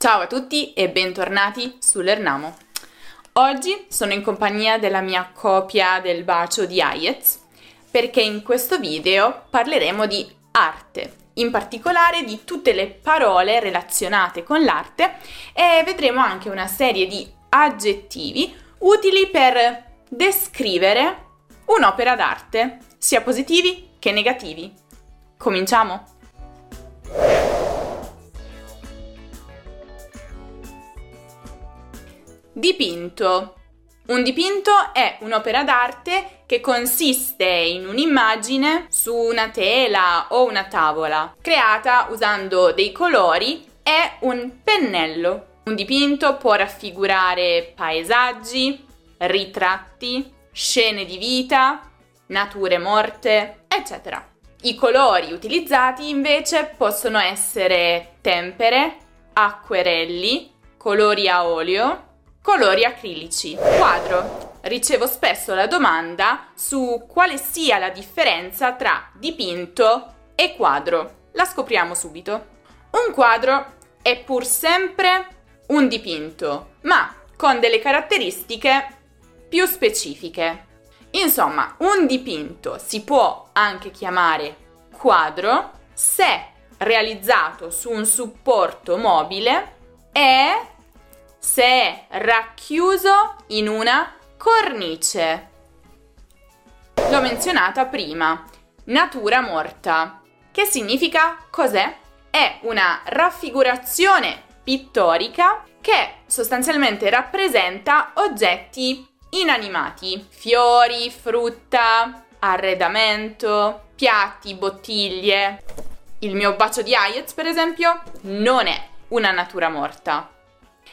Ciao a tutti e bentornati sull'Ernamo. Oggi sono in compagnia della mia copia del bacio di Hayez perché in questo video parleremo di arte, in particolare di tutte le parole relazionate con l'arte e vedremo anche una serie di aggettivi utili per descrivere un'opera d'arte, sia positivi che negativi. Cominciamo? Dipinto. Un dipinto è un'opera d'arte che consiste in un'immagine su una tela o una tavola, creata usando dei colori e un pennello. Un dipinto può raffigurare paesaggi, ritratti, scene di vita, nature morte, eccetera. I colori utilizzati invece possono essere tempere, acquerelli, colori a olio, colori acrilici. Quadro. Ricevo spesso la domanda su quale sia la differenza tra dipinto e quadro. La scopriamo subito. Un quadro è pur sempre un dipinto, ma con delle caratteristiche più specifiche. Insomma, un dipinto si può anche chiamare quadro se realizzato su un supporto mobile e se è racchiuso in una cornice. L'ho menzionata prima. Natura morta. Che significa cos'è? È una raffigurazione pittorica che sostanzialmente rappresenta oggetti inanimati, fiori, frutta, arredamento, piatti, bottiglie. Il mio bacio di Hayez, per esempio, non è una natura morta.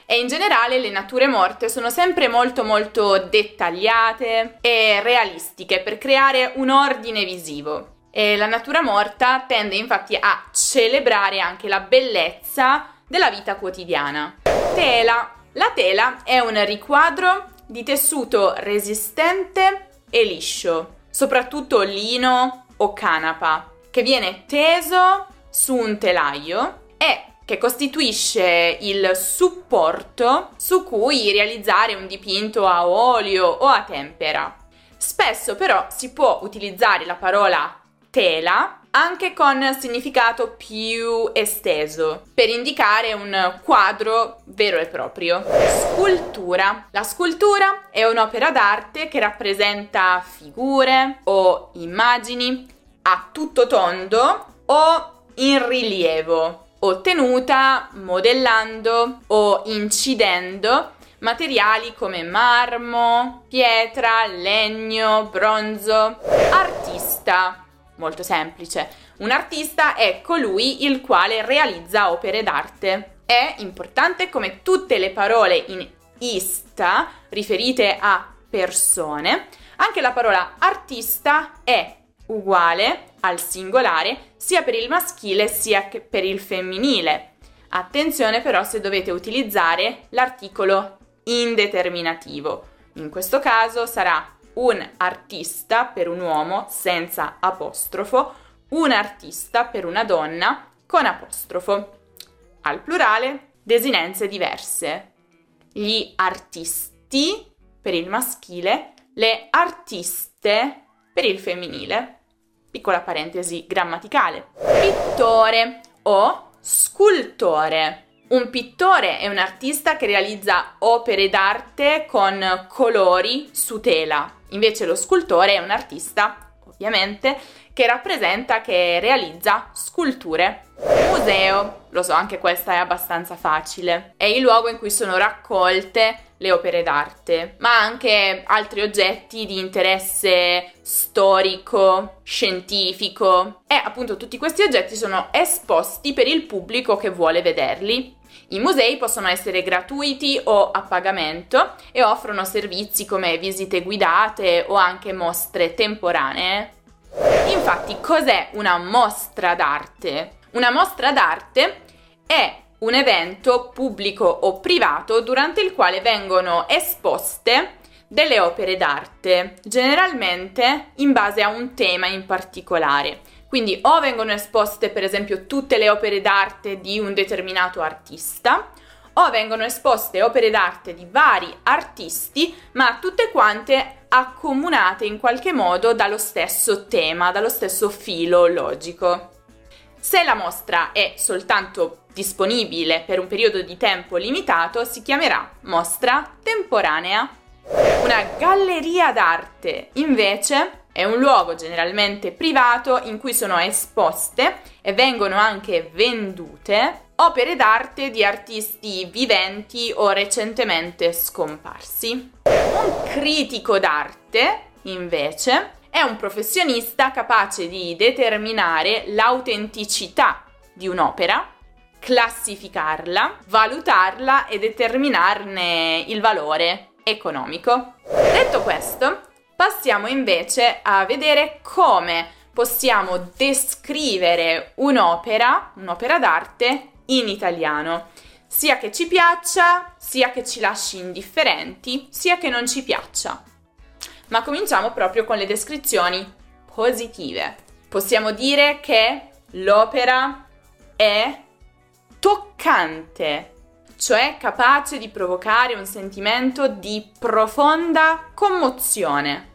E in generale le nature morte sono sempre molto molto dettagliate e realistiche per creare un ordine visivo. E la natura morta tende infatti a celebrare anche la bellezza della vita quotidiana. Tela. La tela è un riquadro di tessuto resistente e liscio, soprattutto lino o canapa, che viene teso su un telaio e che costituisce il supporto su cui realizzare un dipinto a olio o a tempera. Spesso però si può utilizzare la parola tela anche con significato più esteso, per indicare un quadro vero e proprio. Scultura. La scultura è un'opera d'arte che rappresenta figure o immagini a tutto tondo o in rilievo, ottenuta modellando o incidendo materiali come marmo, pietra, legno, bronzo. Artista molto semplice. Un artista è colui il quale realizza opere d'arte. È importante come tutte le parole in ista riferite a persone, anche la parola artista è uguale al singolare sia per il maschile sia per il femminile. Attenzione però se dovete utilizzare l'articolo indeterminativo. In questo caso sarà un artista per un uomo senza apostrofo, un artista per una donna con apostrofo. Al plurale, desinenze diverse. Gli artisti per il maschile, le artiste per il femminile. Piccola parentesi grammaticale. Pittore o scultore un pittore è un artista che realizza opere d'arte con colori su tela, invece lo scultore è un artista, ovviamente, che rappresenta, che realizza sculture. Museo, lo so, anche questa è abbastanza facile, è il luogo in cui sono raccolte le opere d'arte, ma anche altri oggetti di interesse storico, scientifico e appunto tutti questi oggetti sono esposti per il pubblico che vuole vederli. I musei possono essere gratuiti o a pagamento e offrono servizi come visite guidate o anche mostre temporanee. Infatti, cos'è una mostra d'arte? Una mostra d'arte è un evento pubblico o privato durante il quale vengono esposte delle opere d'arte, generalmente in base a un tema in particolare. Quindi o vengono esposte per esempio tutte le opere d'arte di un determinato artista, o vengono esposte opere d'arte di vari artisti, ma tutte quante accomunate in qualche modo dallo stesso tema, dallo stesso filo logico. Se la mostra è soltanto disponibile per un periodo di tempo limitato, si chiamerà mostra temporanea. Una galleria d'arte, invece, è un luogo generalmente privato in cui sono esposte e vengono anche vendute opere d'arte di artisti viventi o recentemente scomparsi. Un critico d'arte, invece, è un professionista capace di determinare l'autenticità di un'opera, classificarla, valutarla e determinarne il valore economico. Detto questo, Passiamo invece a vedere come possiamo descrivere un'opera, un'opera d'arte in italiano, sia che ci piaccia, sia che ci lasci indifferenti, sia che non ci piaccia. Ma cominciamo proprio con le descrizioni positive. Possiamo dire che l'opera è toccante, cioè capace di provocare un sentimento di profonda commozione,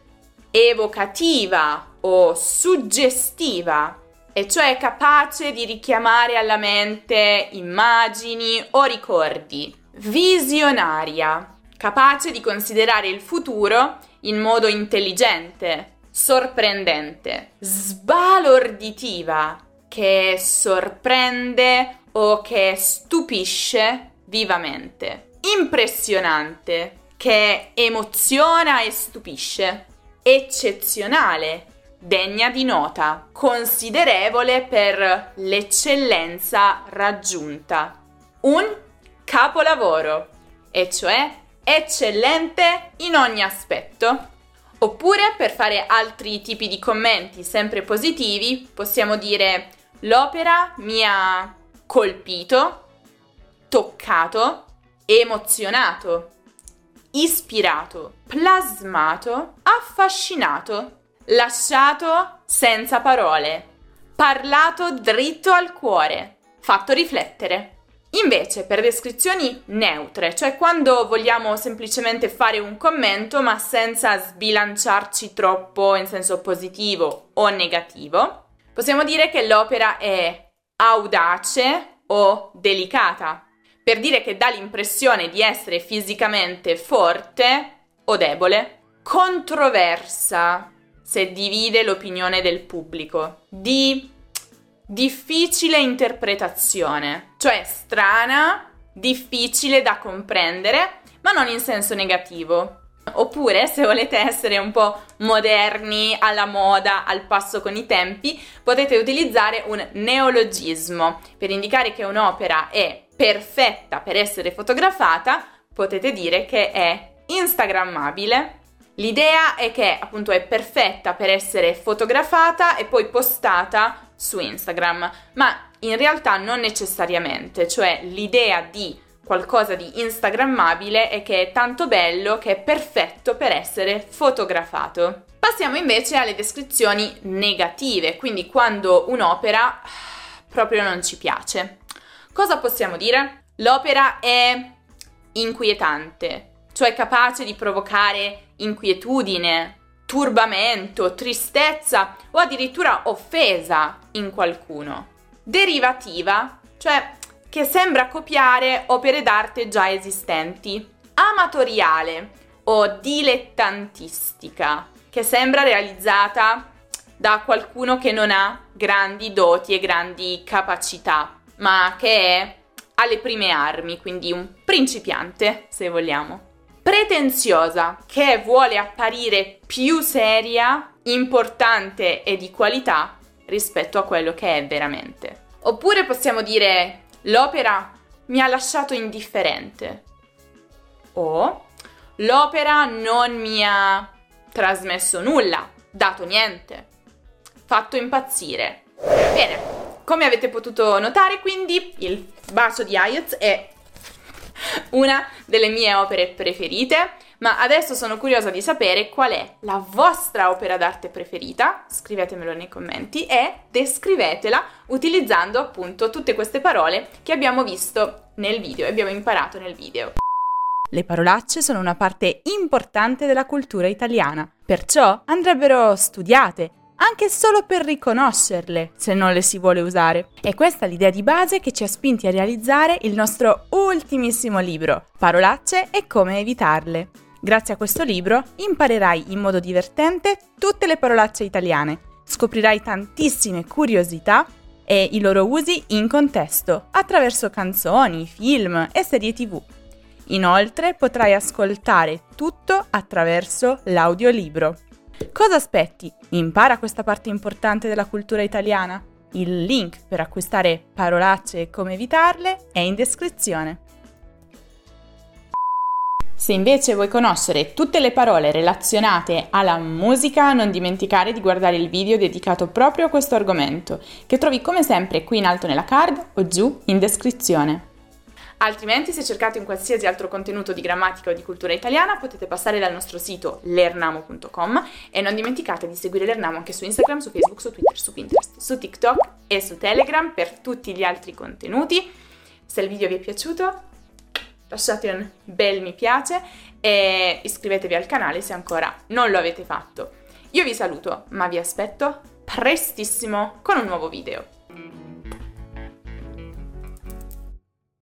evocativa o suggestiva, e cioè capace di richiamare alla mente immagini o ricordi, visionaria, capace di considerare il futuro in modo intelligente, sorprendente, sbalorditiva, che sorprende o che stupisce vivamente. Impressionante, che emoziona e stupisce. Eccezionale, degna di nota, considerevole per l'eccellenza raggiunta. Un capolavoro, e cioè eccellente in ogni aspetto. Oppure, per fare altri tipi di commenti sempre positivi, possiamo dire l'opera mi ha colpito, toccato, emozionato, ispirato, plasmato, affascinato, lasciato senza parole, parlato dritto al cuore, fatto riflettere. Invece, per descrizioni neutre, cioè quando vogliamo semplicemente fare un commento ma senza sbilanciarci troppo in senso positivo o negativo, possiamo dire che l'opera è audace o delicata, per dire che dà l'impressione di essere fisicamente forte o debole, controversa se divide l'opinione del pubblico, di difficile interpretazione, cioè strana, difficile da comprendere, ma non in senso negativo. Oppure, se volete essere un po' moderni, alla moda, al passo con i tempi, potete utilizzare un neologismo per indicare che un'opera è perfetta per essere fotografata, potete dire che è instagrammabile. L'idea è che appunto è perfetta per essere fotografata e poi postata su Instagram, ma in realtà non necessariamente, cioè l'idea di qualcosa di instagrammabile è che è tanto bello che è perfetto per essere fotografato. Passiamo invece alle descrizioni negative, quindi quando un'opera proprio non ci piace. Cosa possiamo dire? L'opera è inquietante, cioè capace di provocare inquietudine, turbamento, tristezza o addirittura offesa in qualcuno. Derivativa, cioè che sembra copiare opere d'arte già esistenti. Amatoriale o dilettantistica, che sembra realizzata da qualcuno che non ha grandi doti e grandi capacità ma che è alle prime armi, quindi un principiante, se vogliamo. Pretenziosa, che vuole apparire più seria, importante e di qualità rispetto a quello che è veramente. Oppure possiamo dire l'opera mi ha lasciato indifferente. O l'opera non mi ha trasmesso nulla, dato niente, fatto impazzire. Bene, come avete potuto notare, quindi, il bacio di Hayez è una delle mie opere preferite, Ma adesso sono curiosa di sapere qual è la vostra opera d'arte preferita, scrivetemelo nei commenti e descrivetela utilizzando appunto tutte queste parole che abbiamo visto nel video e abbiamo imparato nel video. Le parolacce sono una parte importante della cultura italiana, perciò andrebbero studiate, anche solo per riconoscerle se non le si vuole usare. E questa è l'idea di base che ci ha spinti a realizzare il nostro ultimissimo libro, Parolacce e come evitarle. Grazie a questo libro imparerai in modo divertente tutte le parolacce italiane, scoprirai tantissime curiosità e i loro usi in contesto, attraverso canzoni, film e serie tv. Inoltre potrai ascoltare tutto attraverso l'audiolibro. Cosa aspetti? Impara questa parte importante della cultura italiana? Il link per acquistare parolacce e come evitarle è in descrizione. Se invece vuoi conoscere tutte le parole relazionate alla musica, non dimenticare di guardare il video dedicato proprio a questo argomento, che trovi come sempre qui in alto nella card o giù in descrizione. Altrimenti, se cercate un qualsiasi altro contenuto di grammatica o di cultura italiana, potete passare dal nostro sito lernamo.com e non dimenticate di seguire Lernamo anche su Instagram, su Facebook, su Twitter, su Pinterest, su TikTok e su Telegram per tutti gli altri contenuti. Se il video vi è piaciuto, lasciate un bel mi piace e iscrivetevi al canale se ancora non lo avete fatto. Io vi saluto, ma vi aspetto prestissimo con un nuovo video.